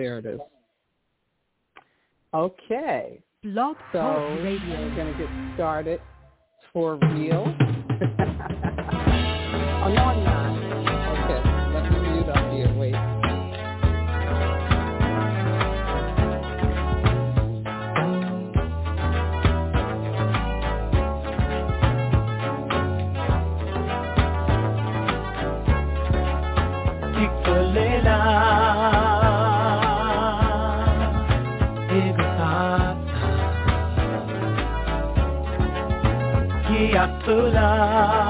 there it is. Okay. Blog so Talk Radio. we're going to get started for real. oh, no, Love.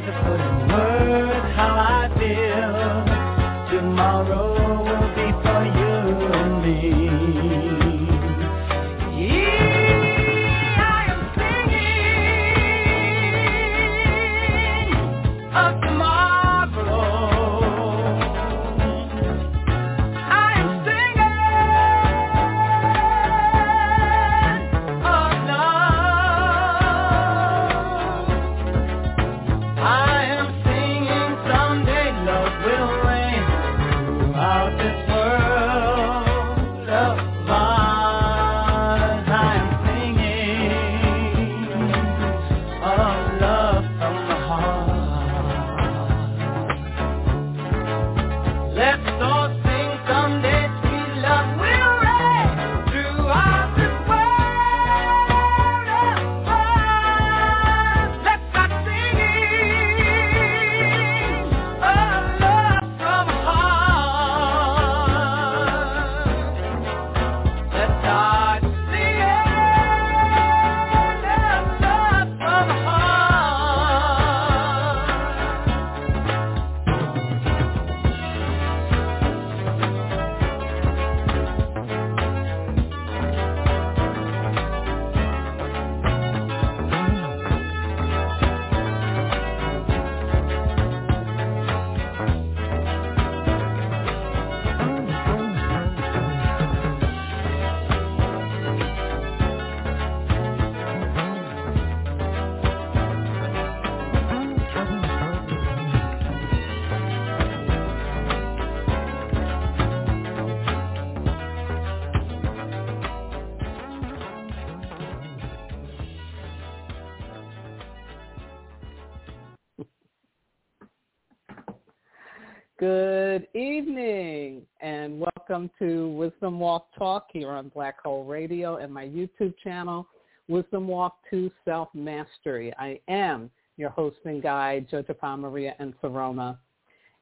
welcome to Wisdom Walk Talk here on Black Hole Radio and my YouTube channel, Wisdom Walk to Self Mastery. I am your host and guide, Jojopah Maria Nsoroma.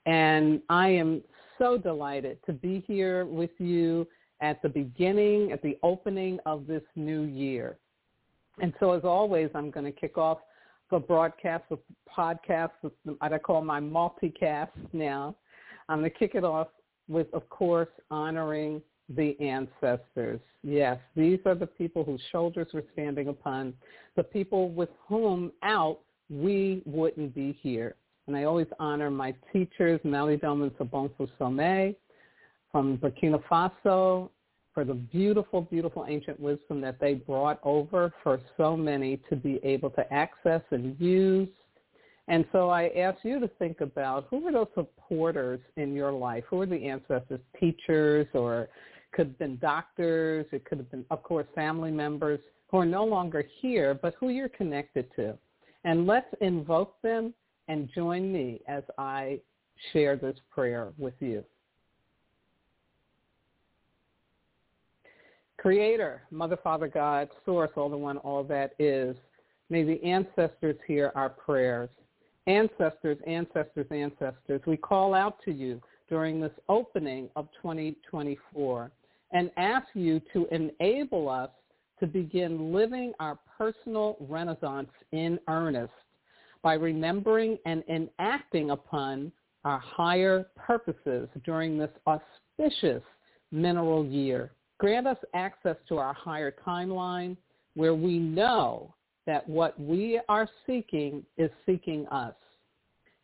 And I am so delighted to be here with you at the beginning, at the opening of this new year. And so as always, I'm going to kick off the broadcast the podcast, what I call my multicast now. I'm going to kick it off with, of course, honoring the ancestors. Yes, these are the people whose shoulders we're standing upon, the people with whom out we wouldn't be here. And I always honor my teachers, Malidoma and Sobonfu Somé from Burkina Faso, for the beautiful, beautiful ancient wisdom that they brought over for so many to be able to access and use And so I ask you to think about who are those supporters in your life? Who are the ancestors, teachers, or could have been doctors. It could have been, of course, family members who are no longer here, but who you're connected to. And let's invoke them and join me as I share this prayer with you. Creator, Mother, Father, God, Source, all the one, all that is, may the ancestors hear our prayers. Ancestors, ancestors, ancestors, we call out to you during this opening of 2024 and ask you to enable us to begin living our personal renaissance in earnest by remembering and enacting upon our higher purposes during this auspicious mineral year. Grant us access to our higher timeline where we know that what we are seeking is seeking us.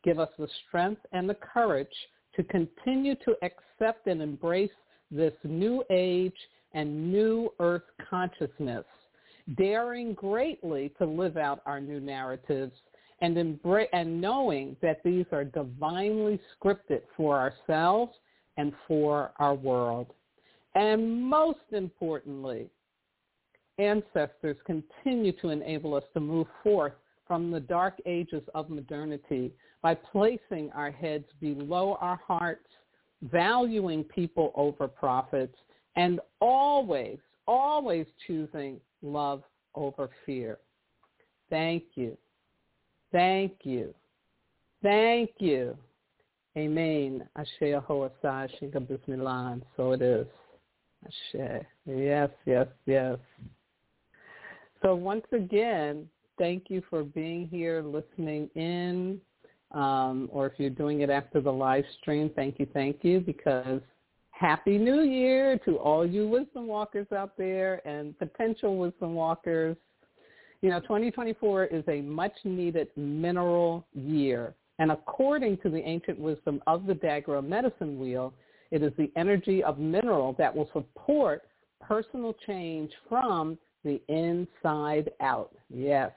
Give us the strength and the courage to continue to accept and embrace this new age and new earth consciousness, daring greatly to live out our new narratives and, embra- and knowing that these are divinely scripted for ourselves and for our world. And most importantly, ancestors continue to enable us to move forth from the dark ages of modernity by placing our heads below our hearts valuing people over profits, and always, always choosing love over fear. Thank you. Thank you. Thank you. Amen. Ashe Ahoasai Shinga Bismillah. So it is. Ashe. Yes, yes, yes. So once again, thank you for being here, listening in um, or if you're doing it after the live stream, thank you, thank you, because Happy New Year to all you wisdom walkers out there and potential wisdom walkers. You know, 2024 is a much needed mineral year. And according to the ancient wisdom of the Dagara medicine wheel, it is the energy of mineral that will support personal change from the inside out. Yes.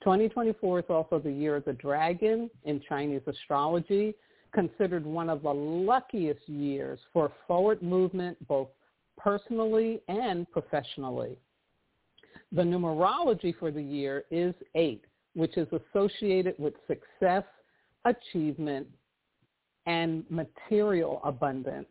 2024 is also the year of the dragon in Chinese astrology, considered one of the luckiest years for forward movement both personally and professionally. The numerology for the year is 8, which is associated with success, achievement, and material abundance.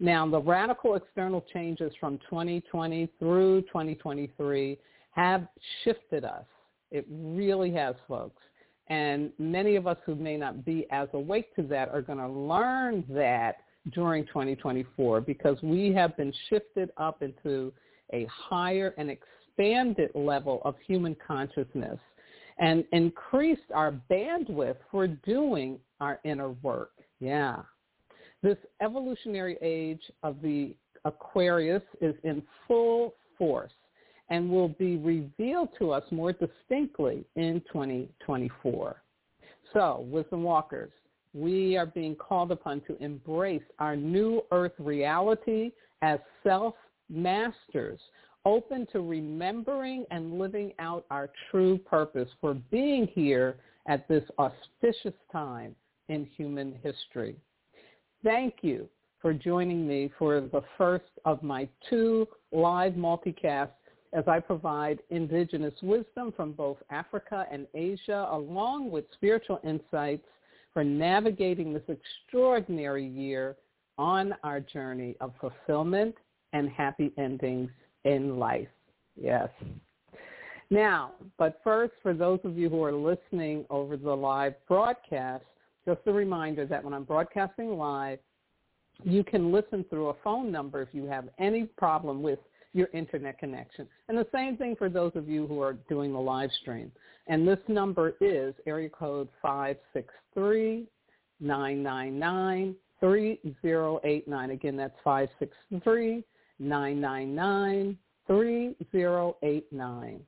Now, the radical external changes from 2020 through 2023 have shifted us it really has, folks. And many of us who may not be as awake to that are going to learn that during 2024 because we have been shifted up into a higher and expanded level of human consciousness and increased our bandwidth for doing our inner work. Yeah. This evolutionary age of the Aquarius is in full force and will be revealed to us more distinctly in 2024. So, wisdom walkers, we are being called upon to embrace our new earth reality as self-masters, open to remembering and living out our true purpose for being here at this auspicious time in human history. Thank you for joining me for the first of my two live multicasts as I provide indigenous wisdom from both Africa and Asia, along with spiritual insights for navigating this extraordinary year on our journey of fulfillment and happy endings in life. Yes. Now, but first, for those of you who are listening over the live broadcast, just a reminder that when I'm broadcasting live, you can listen through a phone number if you have any problem with your internet connection. And the same thing for those of you who are doing the live stream. And this number is area code 563 999 3089. Again, that's 563 999 3089.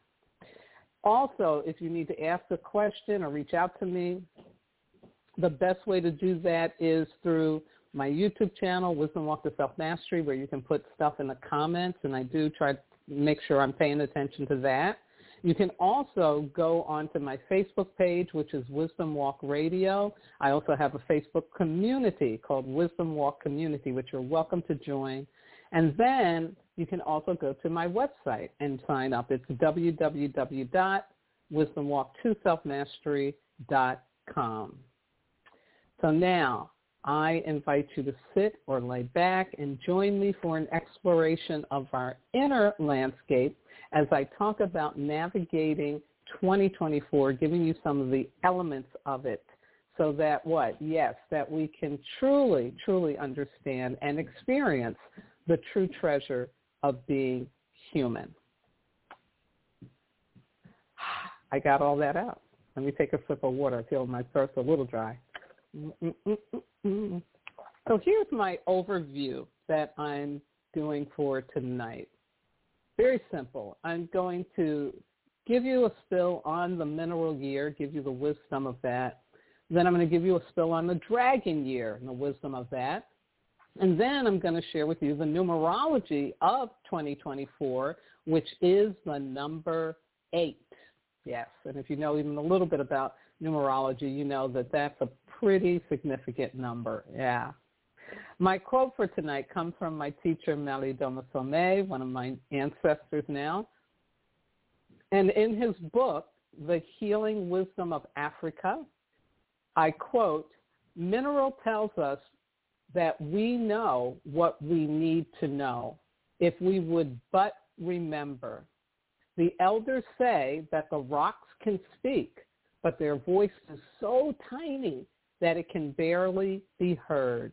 Also, if you need to ask a question or reach out to me, the best way to do that is through my YouTube channel, Wisdom Walk to Self Mastery, where you can put stuff in the comments, and I do try to make sure I'm paying attention to that. You can also go onto my Facebook page, which is Wisdom Walk Radio. I also have a Facebook community called Wisdom Walk Community, which you're welcome to join. And then you can also go to my website and sign up. It's www.wisdomwalk2selfmastery.com. So now I invite you to sit or lay back and join me for an exploration of our inner landscape as I talk about navigating 2024, giving you some of the elements of it so that what? Yes, that we can truly, truly understand and experience the true treasure of being human. I got all that out. Let me take a sip of water. I feel my throat's a little dry. So here's my overview that I'm doing for tonight. Very simple. I'm going to give you a spill on the mineral year, give you the wisdom of that. Then I'm going to give you a spill on the dragon year and the wisdom of that. And then I'm going to share with you the numerology of 2024, which is the number eight. Yes, and if you know even a little bit about numerology, you know that that's a pretty significant number. Yeah. My quote for tonight comes from my teacher, Malidoma Somé, one of my ancestors now. And in his book, The Healing Wisdom of Africa, I quote, Mineral tells us that we know what we need to know if we would but remember. The elders say that the rocks can speak, but their voice is so tiny that it can barely be heard.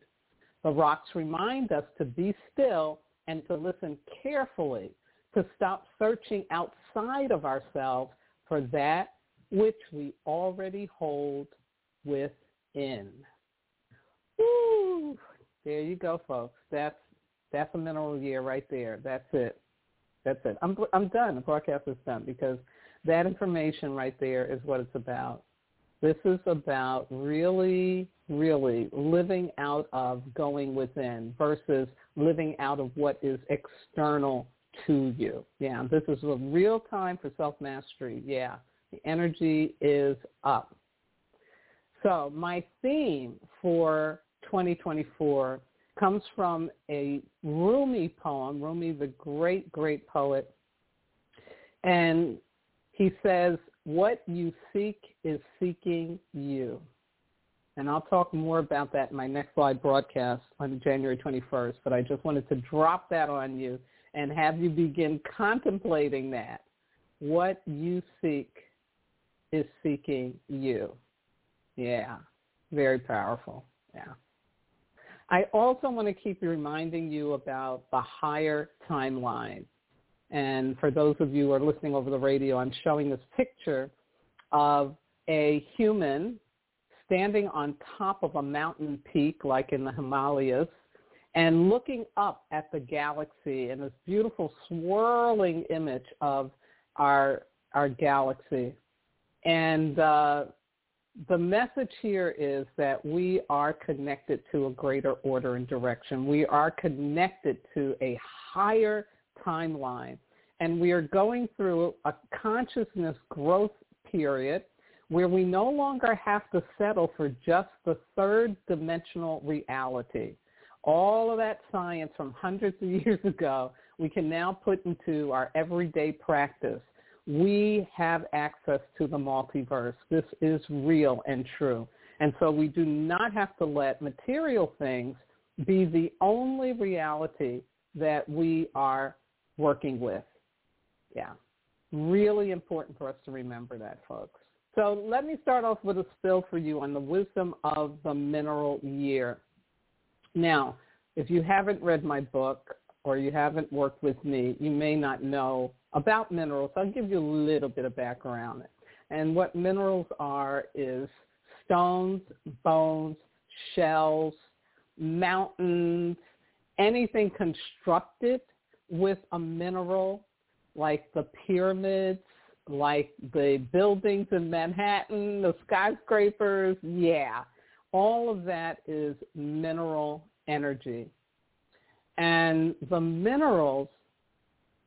The rocks remind us to be still and to listen carefully, to stop searching outside of ourselves for that which we already hold within. Woo! There you go, folks. That's that's a mineral year right there. That's it. That's it. I'm I'm done. The broadcast is done because that information right there is what it's about. This is about really, really living out of going within versus living out of what is external to you. Yeah, this is a real time for self-mastery. Yeah, the energy is up. So my theme for 2024 comes from a Rumi poem, Rumi the great, great poet. And he says, what you seek is seeking you. And I'll talk more about that in my next live broadcast on January 21st, but I just wanted to drop that on you and have you begin contemplating that. What you seek is seeking you. Yeah, very powerful. Yeah. I also want to keep reminding you about the higher timeline. And for those of you who are listening over the radio, I'm showing this picture of a human standing on top of a mountain peak like in the Himalayas and looking up at the galaxy in this beautiful swirling image of our our galaxy. And uh, the message here is that we are connected to a greater order and direction. We are connected to a higher timeline. And we are going through a consciousness growth period where we no longer have to settle for just the third dimensional reality. All of that science from hundreds of years ago, we can now put into our everyday practice. We have access to the multiverse. This is real and true. And so we do not have to let material things be the only reality that we are working with. Yeah. Really important for us to remember that, folks. So let me start off with a spill for you on the wisdom of the mineral year. Now, if you haven't read my book or you haven't worked with me, you may not know about minerals. I'll give you a little bit of background. And what minerals are is stones, bones, shells, mountains, anything constructed with a mineral like the pyramids, like the buildings in Manhattan, the skyscrapers, yeah. All of that is mineral energy. And the minerals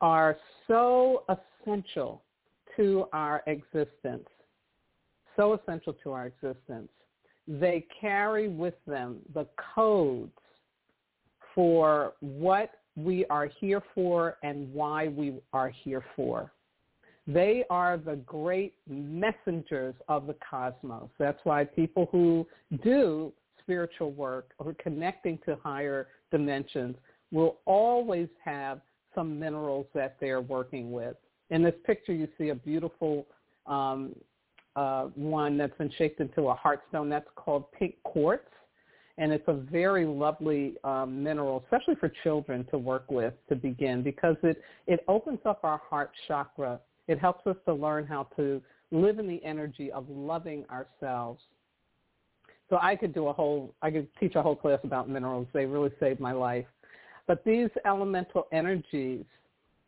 are so essential to our existence, so essential to our existence. They carry with them the codes for what we are here for and why we are here for. They are the great messengers of the cosmos. That's why people who do spiritual work or connecting to higher dimensions will always have some minerals that they're working with. In this picture, you see a beautiful um, uh, one that's been shaped into a heartstone. That's called pink quartz. And it's a very lovely um, mineral, especially for children to work with to begin because it, it opens up our heart chakra it helps us to learn how to live in the energy of loving ourselves. So I could do a whole, I could teach a whole class about minerals. They really saved my life. But these elemental energies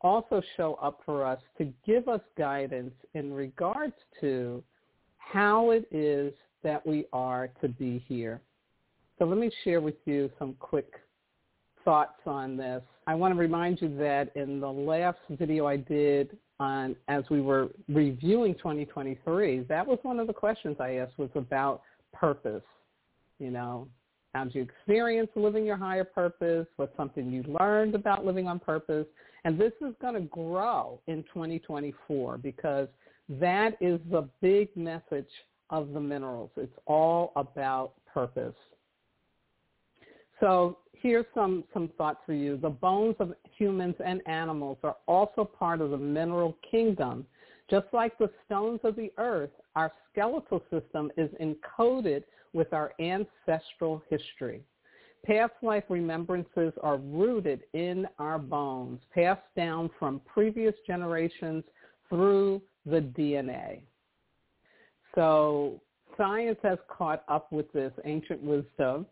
also show up for us to give us guidance in regards to how it is that we are to be here. So let me share with you some quick thoughts on this. I want to remind you that in the last video I did on as we were reviewing 2023, that was one of the questions I asked was about purpose. You know, how did you experience living your higher purpose? What's something you learned about living on purpose? And this is going to grow in 2024 because that is the big message of the minerals. It's all about purpose. So here's some, some thoughts for you. The bones of humans and animals are also part of the mineral kingdom. Just like the stones of the earth, our skeletal system is encoded with our ancestral history. Past life remembrances are rooted in our bones, passed down from previous generations through the DNA. So science has caught up with this ancient wisdom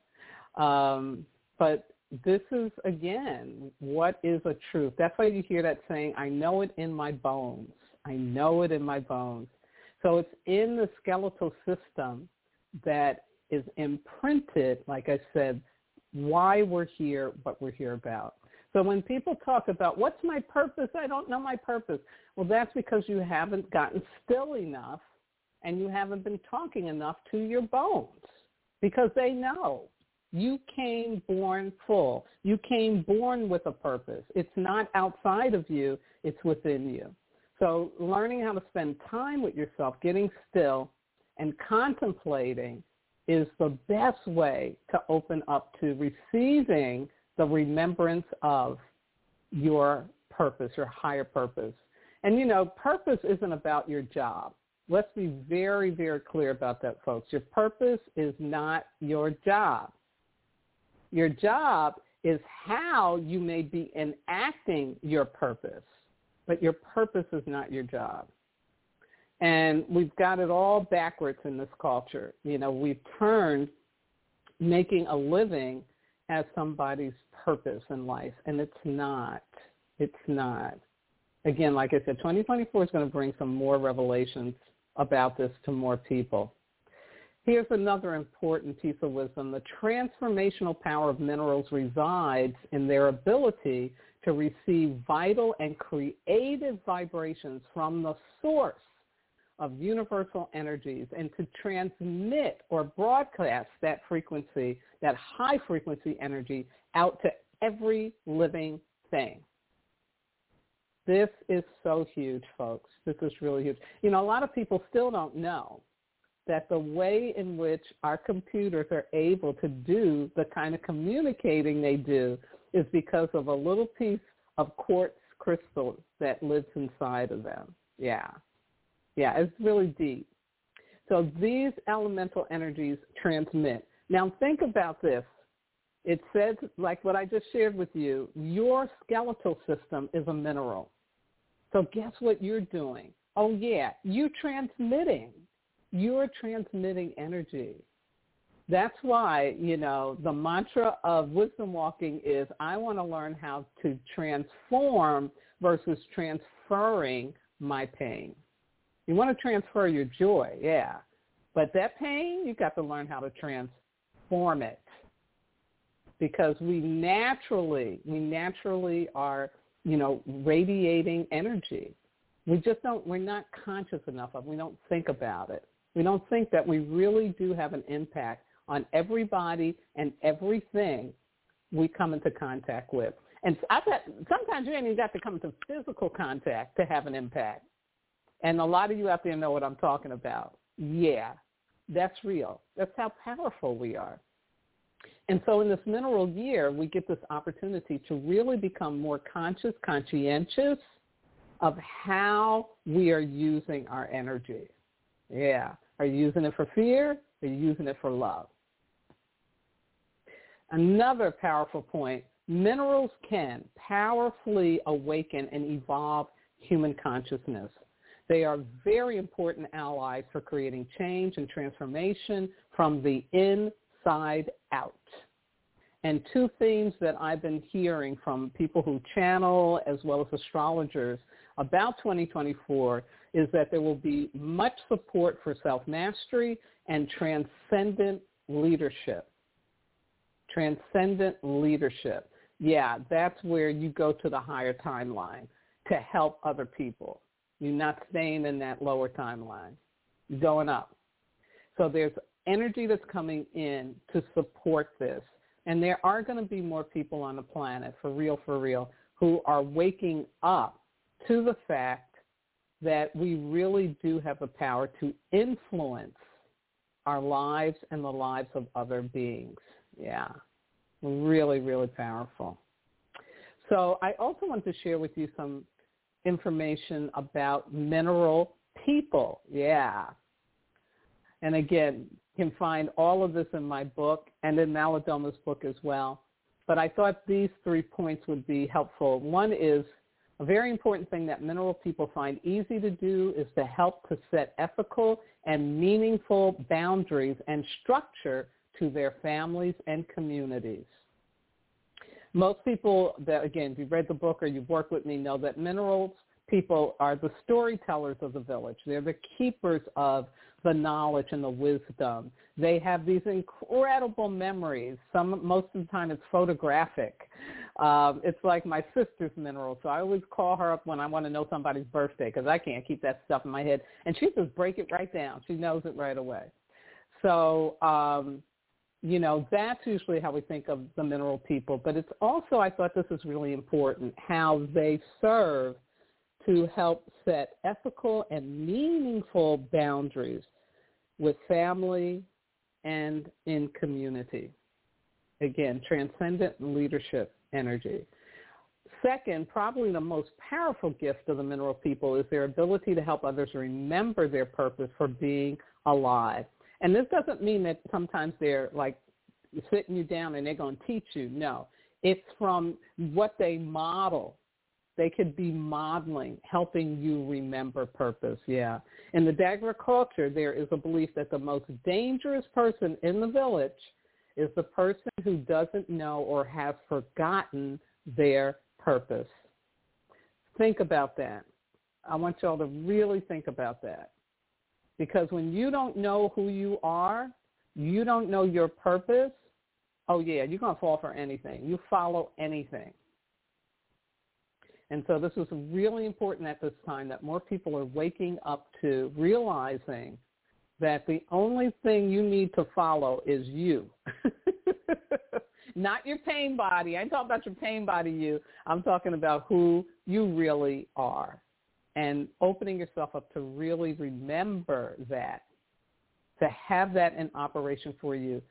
um, but this is, again, what is a truth. That's why you hear that saying, I know it in my bones. I know it in my bones. So it's in the skeletal system that is imprinted, like I said, why we're here, what we're here about. So when people talk about what's my purpose, I don't know my purpose. Well, that's because you haven't gotten still enough and you haven't been talking enough to your bones because they know. You came born full. You came born with a purpose. It's not outside of you. It's within you. So learning how to spend time with yourself, getting still, and contemplating is the best way to open up to receiving the remembrance of your purpose, your higher purpose. And you know, purpose isn't about your job. Let's be very, very clear about that, folks. Your purpose is not your job. Your job is how you may be enacting your purpose, but your purpose is not your job. And we've got it all backwards in this culture. You know, we've turned making a living as somebody's purpose in life, and it's not. It's not. Again, like I said, 2024 is going to bring some more revelations about this to more people. Here's another important piece of wisdom. The transformational power of minerals resides in their ability to receive vital and creative vibrations from the source of universal energies and to transmit or broadcast that frequency, that high frequency energy out to every living thing. This is so huge, folks. This is really huge. You know, a lot of people still don't know that the way in which our computers are able to do the kind of communicating they do is because of a little piece of quartz crystal that lives inside of them. Yeah. Yeah, it's really deep. So these elemental energies transmit. Now think about this. It says, like what I just shared with you, your skeletal system is a mineral. So guess what you're doing? Oh yeah, you're transmitting you're transmitting energy. That's why, you know, the mantra of wisdom walking is I want to learn how to transform versus transferring my pain. You want to transfer your joy, yeah. But that pain, you've got to learn how to transform it. Because we naturally, we naturally are, you know, radiating energy. we just don't, we're not conscious enough of. We don't think about it. We don't think that we really do have an impact on everybody and everything we come into contact with. And I bet sometimes you ain't even got to come into physical contact to have an impact. And a lot of you out there know what I'm talking about. Yeah, that's real. That's how powerful we are. And so in this mineral year, we get this opportunity to really become more conscious, conscientious of how we are using our energy. Yeah. Are you using it for fear? Are you using it for love? Another powerful point, minerals can powerfully awaken and evolve human consciousness. They are very important allies for creating change and transformation from the inside out. And two themes that I've been hearing from people who channel as well as astrologers about 2024 is that there will be much support for self-mastery and transcendent leadership transcendent leadership. Yeah, that's where you go to the higher timeline to help other people. You're not staying in that lower timeline. You're going up. So there's energy that's coming in to support this. And there are going to be more people on the planet, for real, for real, who are waking up to the fact that we really do have the power to influence our lives and the lives of other beings. Yeah, really, really powerful. So I also want to share with you some information about mineral people. Yeah. And again, you can find all of this in my book and in Malidoma's book as well. But I thought these three points would be helpful. One is a very important thing that mineral people find easy to do is to help to set ethical and meaningful boundaries and structure to their families and communities. Most people that, again, if you've read the book or you've worked with me know that minerals people are the storytellers of the village. They're the keepers of the knowledge and the wisdom. They have these incredible memories. Some, most of the time it's photographic. Um, it's like my sister's mineral. So I always call her up when I want to know somebody's birthday because I can't keep that stuff in my head. And she just break it right down. She knows it right away. So um, you know, that's usually how we think of the mineral people. But it's also, I thought this is really important, how they serve to help set ethical and meaningful boundaries with family and in community. Again, transcendent leadership energy. Second, probably the most powerful gift of the mineral people is their ability to help others remember their purpose for being alive. And this doesn't mean that sometimes they're like sitting you down and they're going to teach you. No, it's from what they model. They could be modeling, helping you remember purpose. Yeah. In the Dagara culture, there is a belief that the most dangerous person in the village is the person who doesn't know or has forgotten their purpose. Think about that. I want y'all to really think about that. Because when you don't know who you are, you don't know your purpose, oh yeah, you're going to fall for anything. You follow anything. And so this is really important at this time that more people are waking up to realizing that the only thing you need to follow is you. Not your pain body. I ain't talking about your pain body you. I'm talking about who you really are and opening yourself up to really remember that, to have that in operation for you.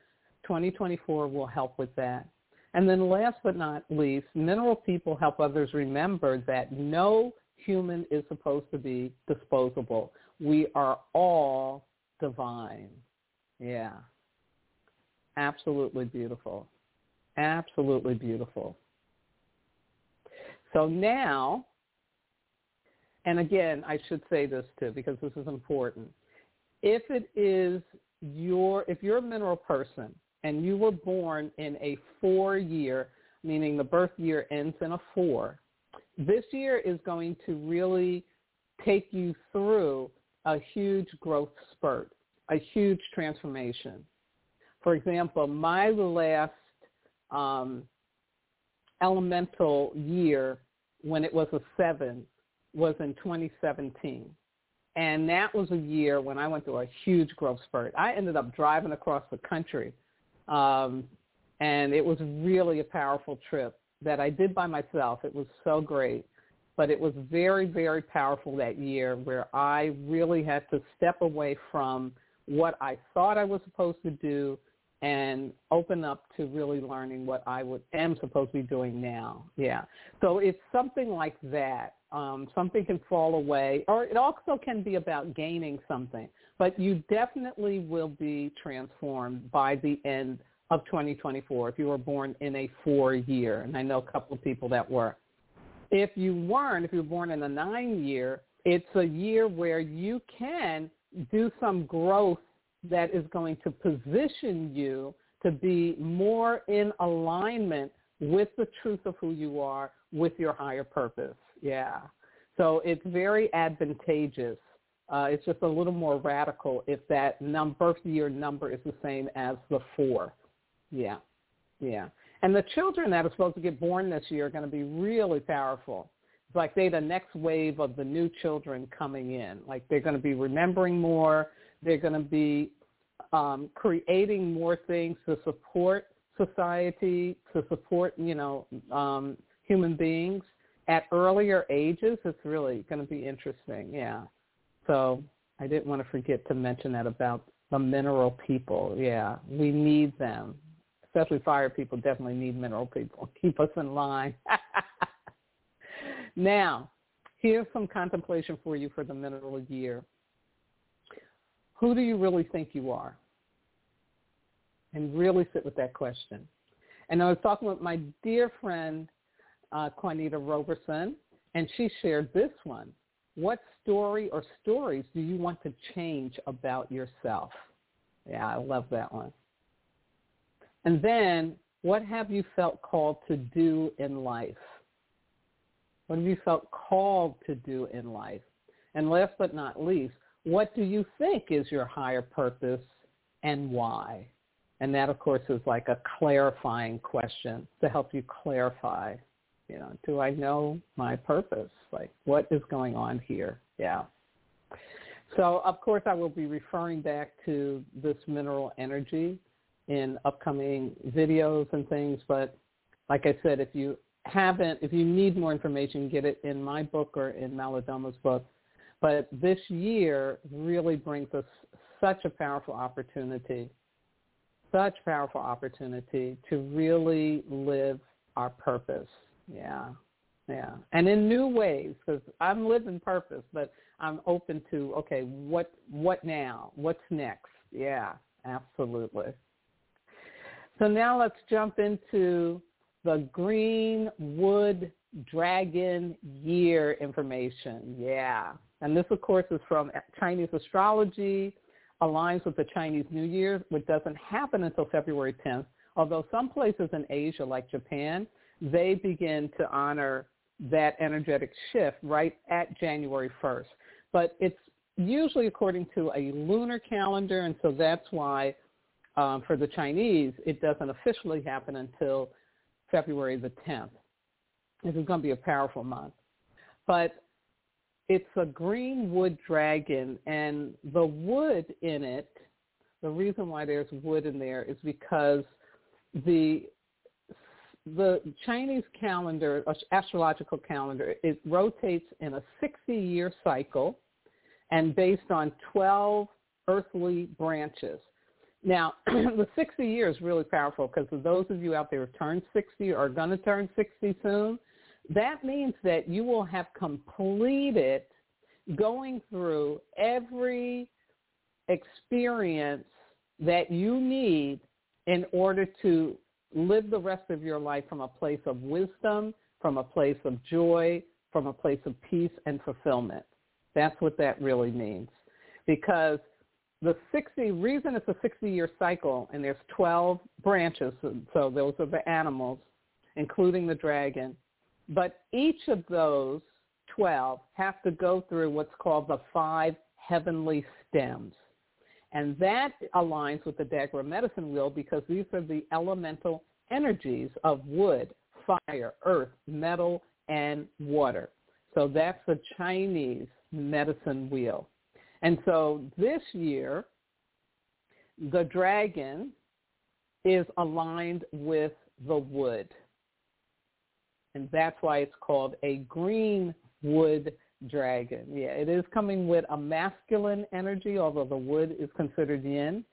2024 will help with that. And then last but not least, mineral people help others remember that no human is supposed to be disposable. We are all divine. Yeah. Absolutely beautiful. Absolutely beautiful. So now and again, I should say this too because this is important. If it is your, if you're a mineral person and you were born in a four year, meaning the birth year ends in a four, this year is going to really take you through a huge growth spurt, a huge transformation. For example, my last um, elemental year when it was a seven was in 2017. And that was a year when I went through a huge growth spurt. I ended up driving across the country. Um, and it was really a powerful trip that I did by myself. It was so great. But it was very, very powerful that year where I really had to step away from what I thought I was supposed to do and open up to really learning what I would am supposed to be doing now. Yeah. So it's something like that. Um, something can fall away, or it also can be about gaining something. But you definitely will be transformed by the end of 2024 if you were born in a four year. And I know a couple of people that were. If you weren't, if you were born in a nine year, it's a year where you can do some growth that is going to position you to be more in alignment with the truth of who you are, with your higher purpose. Yeah. So it's very advantageous. Uh, it's just a little more radical if that num- birth year number is the same as the four. Yeah. Yeah. And the children that are supposed to get born this year are going to be really powerful. It's like they're the next wave of the new children coming in. Like they're going to be remembering more. They're going to be um, creating more things to support society, to support, you know, um, human beings at earlier ages. It's really going to be interesting. Yeah. So I didn't want to forget to mention that about the mineral people. Yeah, we need them. Especially fire people definitely need mineral people. Keep us in line. now, here's some contemplation for you for the mineral year. Who do you really think you are? And really sit with that question. And I was talking with my dear friend, uh, Roberson, and she shared this one. What story or stories do you want to change about yourself? Yeah, I love that one. And then, what have you felt called to do in life? What have you felt called to do in life? And last but not least, what do you think is your higher purpose and why? And that, of course, is like a clarifying question to help you clarify, you know, do I know my purpose? Like, what is going on here? Yeah. So, of course, I will be referring back to this mineral energy in upcoming videos and things. But like I said, if you haven't, if you need more information, get it in my book or in Malidoma's book, but this year really brings us such a powerful opportunity, such powerful opportunity to really live our purpose. Yeah, yeah. And in new ways, because I'm living purpose, but I'm open to, okay, what, what now? What's next? Yeah, absolutely. So now let's jump into the Greenwood Dragon Year information. Yeah. And this, of course, is from Chinese astrology, aligns with the Chinese New Year, which doesn't happen until February 10th. Although some places in Asia, like Japan, they begin to honor that energetic shift right at January 1st. But it's usually according to a lunar calendar, and so that's why um, for the Chinese, it doesn't officially happen until February the 10th. This is going to be a powerful month. But it's a green wood dragon, and the wood in it, the reason why there's wood in there is because the the Chinese calendar, uh, astrological calendar, it rotates in a 60-year cycle and based on 12 earthly branches. Now, the 60 years is really powerful because for those of you out there who turned 60 or are going to turn 60 soon, that means that you will have completed going through every experience that you need in order to live the rest of your life from a place of wisdom, from a place of joy, from a place of peace and fulfillment. That's what that really means. Because the 60 reason it's a 60 year cycle and there's 12 branches, so those are the animals, including the dragon, but each of those 12 have to go through what's called the five heavenly stems. And that aligns with the Dagara medicine wheel because these are the elemental energies of wood, fire, earth, metal, and water. So that's the Chinese medicine wheel. And so this year, the dragon is aligned with the wood. And that's why it's called a green wood dragon. Yeah, it is coming with a masculine energy, although the wood is considered yin.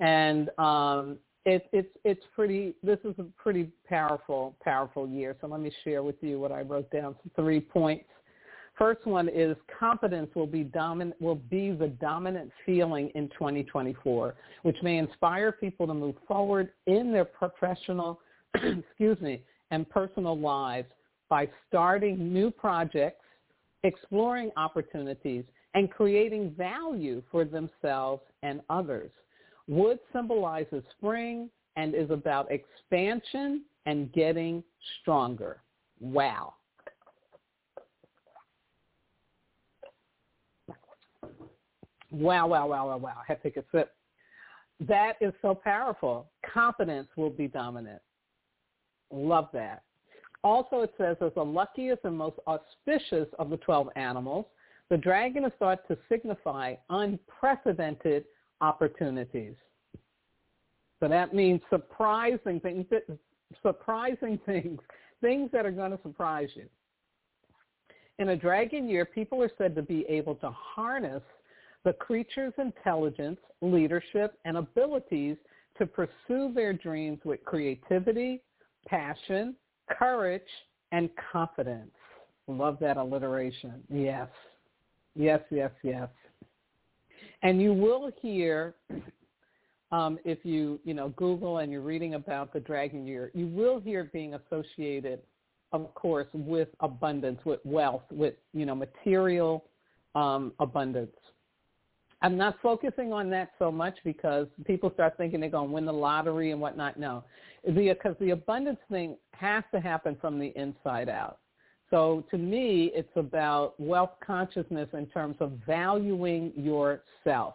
And um, it, it's it's pretty. This is a pretty powerful powerful year. So let me share with you what I wrote down. Three points. First one is confidence will be dominant will be the dominant feeling in 2024, which may inspire people to move forward in their professional, excuse me, and personal lives by starting new projects, exploring opportunities, and creating value for themselves and others. Wood symbolizes spring and is about expansion and getting stronger. Wow. Wow, wow, wow, wow, wow. I have to take a sip. That is so powerful. Confidence will be dominant. Love that. Also, it says, as the luckiest and most auspicious of the 12 animals, the dragon is thought to signify unprecedented opportunities. So that means surprising things, surprising things, things that are going to surprise you. In a dragon year, people are said to be able to harness the creature's intelligence, leadership, and abilities to pursue their dreams with creativity, passion, courage, and confidence. Love that alliteration. Yes. Yes, yes, yes. And you will hear, um, if you, you know, Google and you're reading about the dragon year, you will hear being associated, of course, with abundance, with wealth, with, you know, material um, abundance. I'm not focusing on that so much because people start thinking they're going to win the lottery and whatnot. No, because the abundance thing has to happen from the inside out. So to me, it's about wealth consciousness in terms of valuing yourself,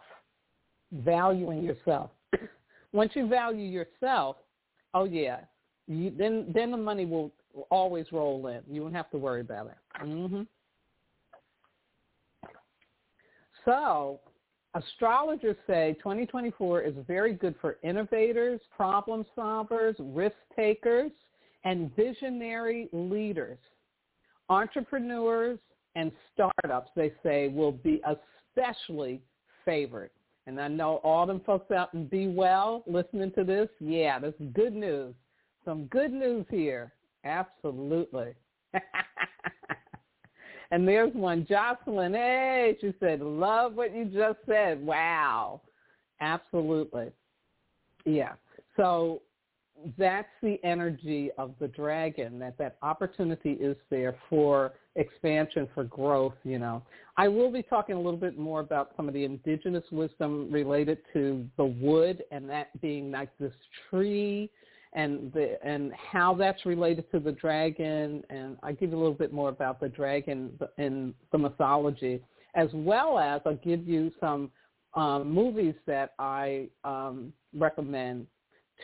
valuing yourself. Once you value yourself, oh yeah, you, then then the money will always roll in. You won't have to worry about it. Mm-hmm. So astrologers say 2024 is very good for innovators, problem solvers, risk takers, and visionary leaders. Entrepreneurs and startups, they say, will be especially favored. And I know all them folks out in Be Well listening to this. Yeah, this is good news. Some good news here. Absolutely. And there's one, Jocelyn. Hey, she said, love what you just said. Wow. Absolutely. Yeah. So that's the energy of the dragon, that that opportunity is there for expansion, for growth, you know. I will be talking a little bit more about some of the indigenous wisdom related to the wood and that being like this tree and the and how that's related to the dragon and I give you a little bit more about the dragon in the mythology as well as I'll give you some um, movies that I um, recommend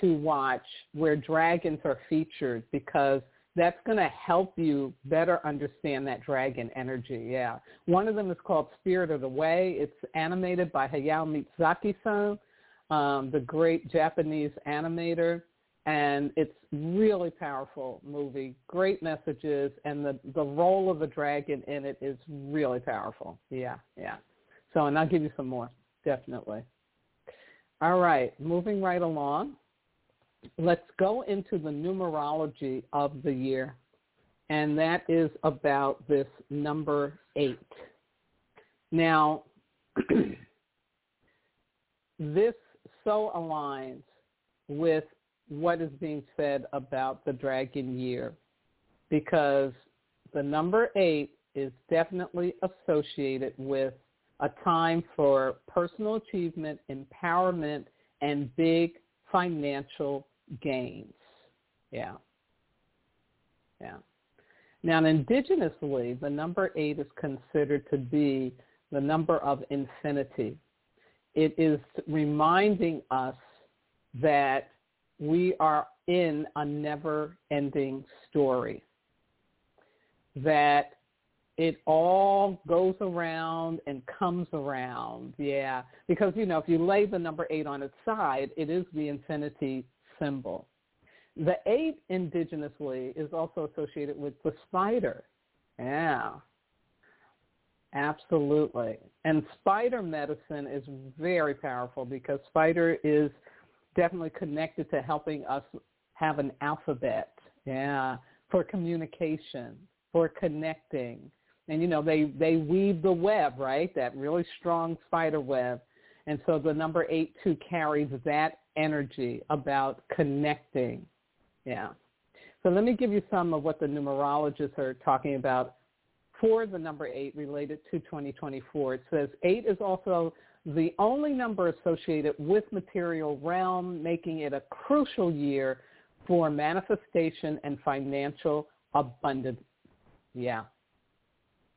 to watch where dragons are featured because that's going to help you better understand that dragon energy. Yeah. One of them is called Spirited Away. It's animated by Hayao Miyazaki-san, um, the great Japanese animator and it's really powerful movie. Great messages, and the the role of the dragon in it is really powerful. Yeah, yeah. So, and I'll give you some more, definitely. All right, moving right along. Let's go into the numerology of the year, and that is about this number eight. Now, this so aligns with what is being said about the dragon year because the number eight is definitely associated with a time for personal achievement, empowerment, and big financial gains. Yeah. Yeah. Now, indigenously, the number eight is considered to be the number of infinity. It is reminding us that we are in a never-ending story. That it all goes around and comes around. Yeah, because you know if you lay the number eight on its side, it is the infinity symbol. The eight indigenously is also associated with the spider. Yeah, absolutely. And spider medicine is very powerful because spider is definitely connected to helping us have an alphabet. Yeah, for communication, for connecting. And you know, they they weave the web, right? That really strong spider web. And so the number 8 too carries that energy about connecting. Yeah. So let me give you some of what the numerologists are talking about for the number 8 related to 2024. It says 8 is also the only number associated with material realm, making it a crucial year for manifestation and financial abundance. Yeah.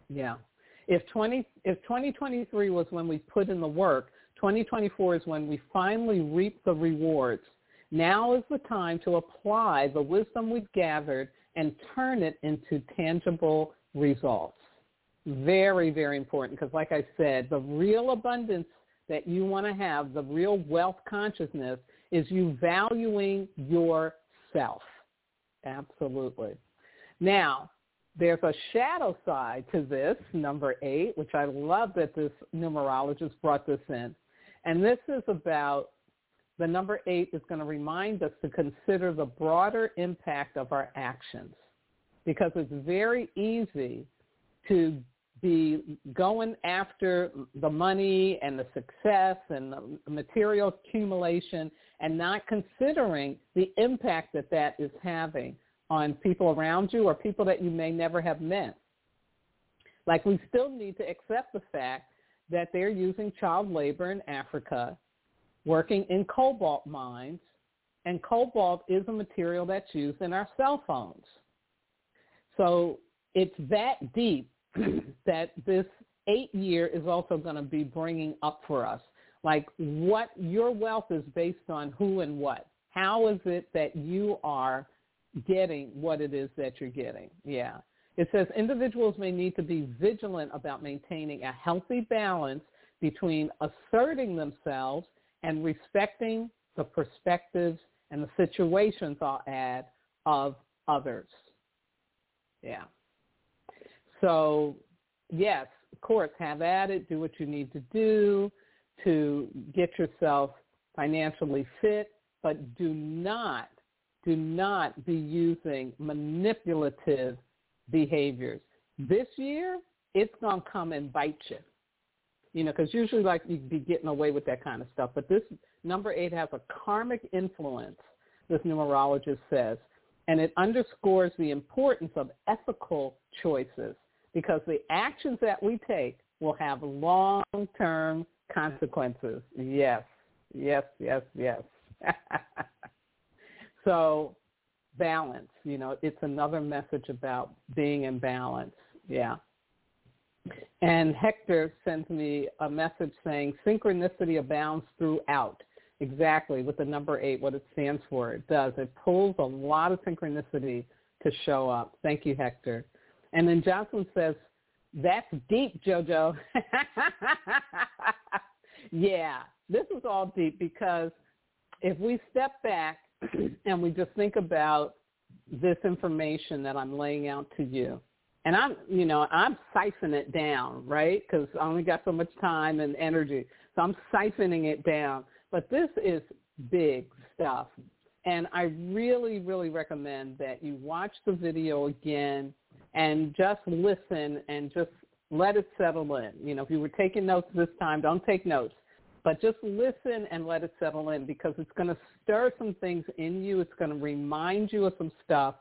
Yeah. If 20 if 2023 was when we put in the work, 2024 is when we finally reap the rewards. Now is the time to apply the wisdom we've gathered and turn it into tangible results. Very, very important because like I said, the real abundance that you want to have, the real wealth consciousness is you valuing yourself. Absolutely. Now, there's a shadow side to this, number eight, which I love that this numerologist brought this in. And this is about the number eight is going to remind us to consider the broader impact of our actions because it's very easy to be going after the money and the success and the material accumulation and not considering the impact that that is having on people around you or people that you may never have met. Like we still need to accept the fact that they're using child labor in Africa, working in cobalt mines, and cobalt is a material that's used in our cell phones. So it's that deep that this eight year is also going to be bringing up for us. Like what your wealth is based on who and what. How is it that you are getting what it is that you're getting? Yeah. It says individuals may need to be vigilant about maintaining a healthy balance between asserting themselves and respecting the perspectives and the situations, I'll add, of others. Yeah. So, yes, of course, have at it. Do what you need to do to get yourself financially fit, but do not, do not be using manipulative behaviors. This year, it's going to come and bite you. You know, because usually like you'd be getting away with that kind of stuff. But this number eight has a karmic influence, this numerologist says, and it underscores the importance of ethical choices because the actions that we take will have long-term consequences. Yes, yes, yes, yes. so balance. You know, it's another message about being in balance. Yeah. And Hector sends me a message saying synchronicity abounds throughout. Exactly, with the number eight, what it stands for. It does. It pulls a lot of synchronicity to show up. Thank you, Hector. And then Jocelyn says, that's deep, JoJo. yeah, this is all deep because if we step back and we just think about this information that I'm laying out to you. And I'm, you know, I'm siphoning it down, right? Because I only got so much time and energy. So I'm siphoning it down. But this is big stuff. And I really, really recommend that you watch the video again and just listen and just let it settle in. You know, if you were taking notes this time, don't take notes. But just listen and let it settle in because it's going to stir some things in you. It's going to remind you of some stuff.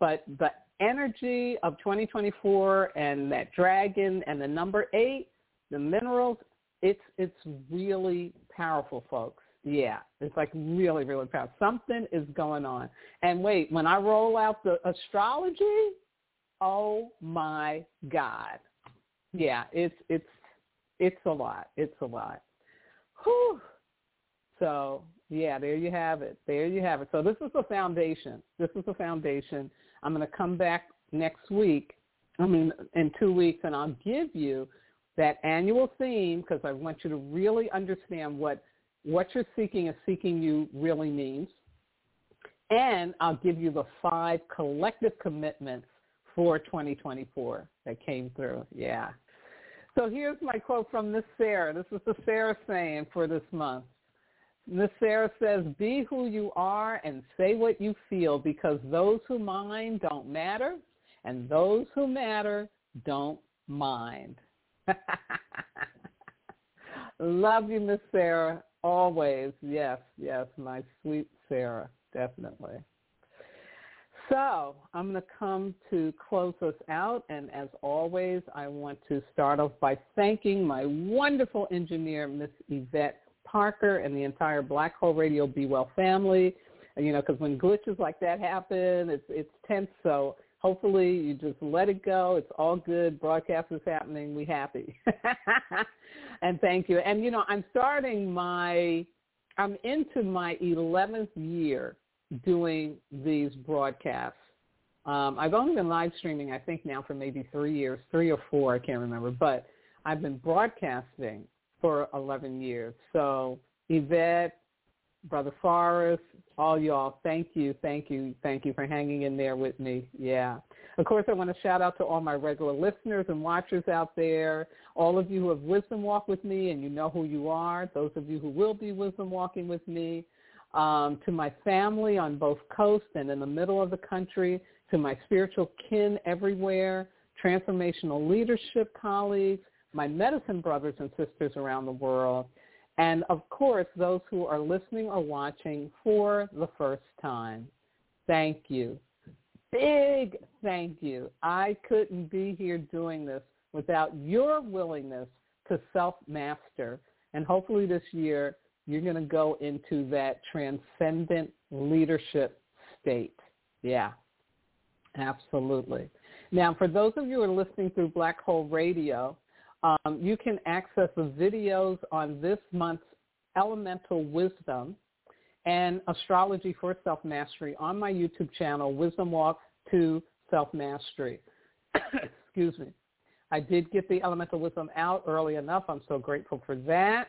But the energy of 2024 and that dragon and the number eight, the minerals, it's it's really powerful, folks. Yeah, it's like really, really powerful. Something is going on. And wait, when I roll out the astrology, oh my God. Yeah, it's it's it's a lot. It's a lot. Whew. So yeah, there you have it. There you have it. So this is the foundation. This is the foundation. I'm going to come back next week I mean, in two weeks, and I'll give you that annual theme because I want you to really understand what what you're seeking and seeking you really means. And I'll give you the five collective commitments for 2024 that came through. Yeah. So here's my quote from Miss Sarah. This is the Sarah saying for this month. Miss Sarah says, be who you are and say what you feel because those who mind don't matter and those who matter don't mind. Love you, Miss Sarah. Always. Yes, yes, my sweet Sarah. Definitely. So I'm going to come to close us out. And as always, I want to start off by thanking my wonderful engineer, Miss Yvette Parker, and the entire Black Hole Radio Be Well family. You know, because when glitches like that happen, it's it's tense. So hopefully you just let it go. It's all good. Broadcast is happening. We happy. and thank you. And you know, I'm starting my I'm into my 11th year doing these broadcasts. Um, I've only been live streaming, I think, now for maybe three years, three or four, I can't remember. But I've been broadcasting for 11 years. So Yvette, Brother Forrest, all y'all, thank you, thank you, thank you for hanging in there with me. Yeah. Of course, I want to shout out to all my regular listeners and watchers out there, all of you who have wisdom walk with me and you know who you are, those of you who will be wisdom walking with me, um, to my family on both coasts and in the middle of the country, to my spiritual kin everywhere, transformational leadership colleagues, my medicine brothers and sisters around the world, and of course, those who are listening or watching for the first time. Thank you. Big thank you. I couldn't be here doing this without your willingness to self-master. And hopefully this year you're going to go into that transcendent leadership state. Yeah, absolutely. Now, for those of you who are listening through Black Hole Radio, um, you can access the videos on this month's elemental wisdom and astrology for self-mastery on my YouTube channel, Wisdom Walk to Self-Mastery. Excuse me. I did get the elemental wisdom out early enough. I'm so grateful for that.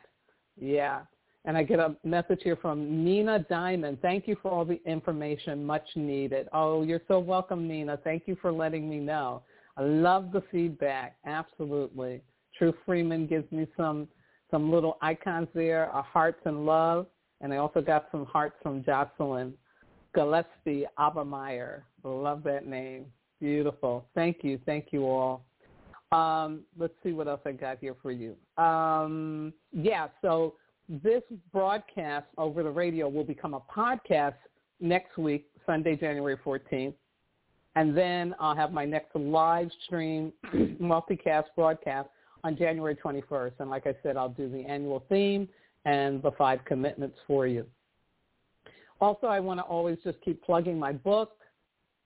Yeah. And I get a message here from Nina Diamond. Thank you for all the information, much needed. Oh, you're so welcome, Nina. Thank you for letting me know. I love the feedback. Absolutely. True Freeman gives me some some little icons there, uh, hearts and love, and I also got some hearts from Jocelyn Gillespie Abermeyer. Love that name. Beautiful. Thank you. Thank you all. Um, let's see what else I got here for you. Um, yeah, so this broadcast over the radio will become a podcast next week, Sunday, January 14th. And then I'll have my next live stream multicast broadcast on January 21st. And like I said, I'll do the annual theme and the five commitments for you. Also, I want to always just keep plugging my book,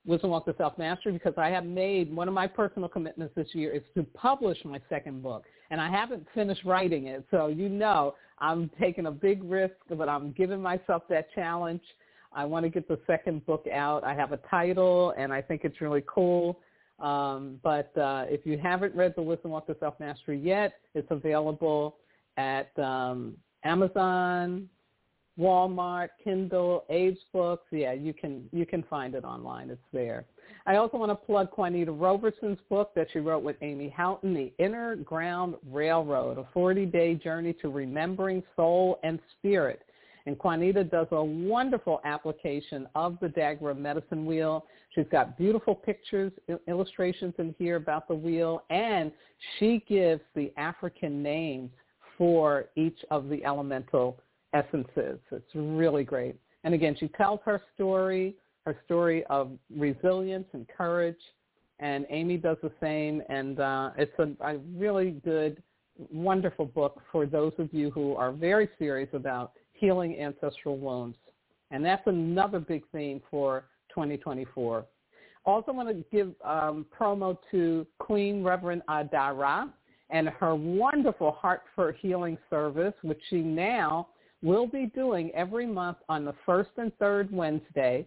Wisdom Walk to Self-Mastery, because I have made one of my personal commitments this year is to publish my second book. And I haven't finished writing it. So you know I'm taking a big risk, but I'm giving myself that challenge. I want to get the second book out. I have a title, and I think it's really cool. Um, but uh, if you haven't read The Wisdom Walk to Self-Mastery yet, it's available at um, Amazon, Walmart, Kindle, Abe's Books. Yeah, you can you can find it online. It's there. I also want to plug Juanita Roberson's book that she wrote with Amy Houghton, The Inner Ground Railroad, a 40-day journey to remembering soul and spirit. And Juanita does a wonderful application of the Dagara medicine wheel. She's got beautiful pictures, illustrations in here about the wheel, and she gives the African names for each of the elemental essences. It's really great. And again, she tells her story, her story of resilience and courage, and Amy does the same. And uh, it's a, a really good, wonderful book for those of you who are very serious about healing ancestral wounds. And that's another big theme for 2024. Also want to give um, promo to Queen Reverend Adara and her wonderful Heart for Healing service, which she now will be doing every month on the first and third Wednesday,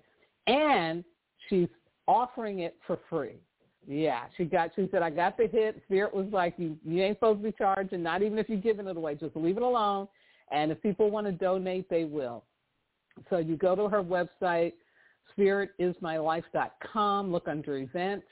and she's offering it for free. Yeah, she got. She said, "I got the hit." Spirit was like, "You, you ain't supposed to be charging. Not even if you're giving it away. Just leave it alone. And if people want to donate, they will." So you go to her website, spiritismylife.com. Look under events,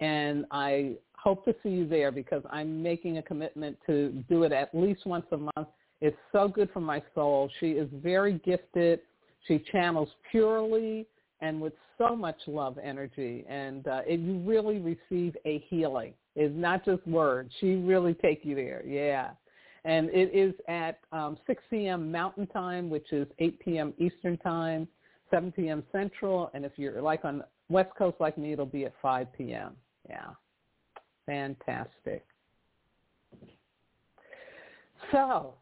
and I hope to see you there because I'm making a commitment to do it at least once a month. It's so good for my soul. She is very gifted. She channels purely and with so much love energy, and uh, it, you really receive a healing. It's not just words. She really take you there. Yeah. And it is at um, 6 p.m. Mountain Time, which is 8 p.m. Eastern Time, 7 p.m. Central. And if you're like on West Coast like me, it'll be at 5 p.m. Yeah. Fantastic. So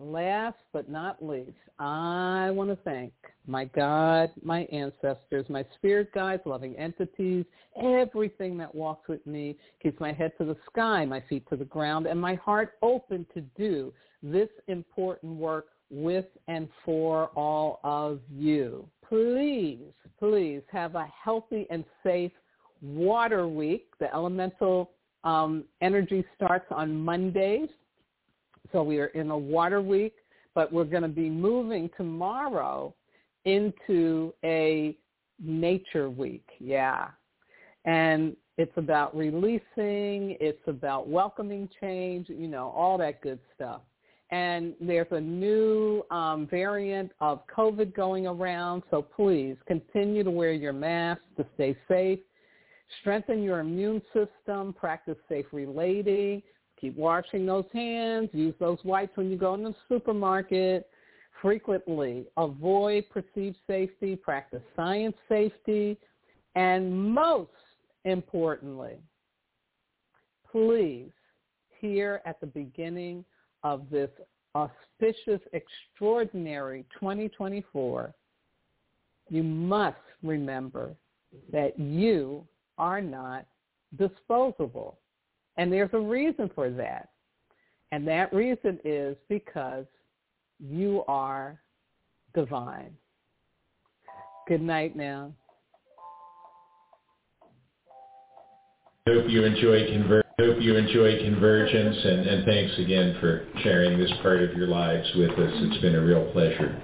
last but not least, I want to thank my God, my ancestors, my spirit guides, loving entities, everything that walks with me, keeps my head to the sky, my feet to the ground, and my heart open to do this important work with and for all of you. Please, please have a healthy and safe water week. The elemental um, energy starts on Mondays so we are in a water week, but we're going to be moving tomorrow into a nature week. Yeah. And it's about releasing, it's about welcoming change, you know, all that good stuff. And there's a new um, variant of COVID going around, so please continue to wear your mask to stay safe. Strengthen your immune system, practice safe relating, Keep washing those hands. Use those wipes when you go in the supermarket frequently. Avoid perceived safety. Practice science safety. And most importantly, please, here at the beginning of this auspicious, extraordinary 2024, you must remember that you are not disposable. And there's a reason for that. And that reason is because you are divine. Good night now. Hope you enjoy conver- hope you enjoy convergence and, and thanks again for sharing this part of your lives with us. It's been a real pleasure.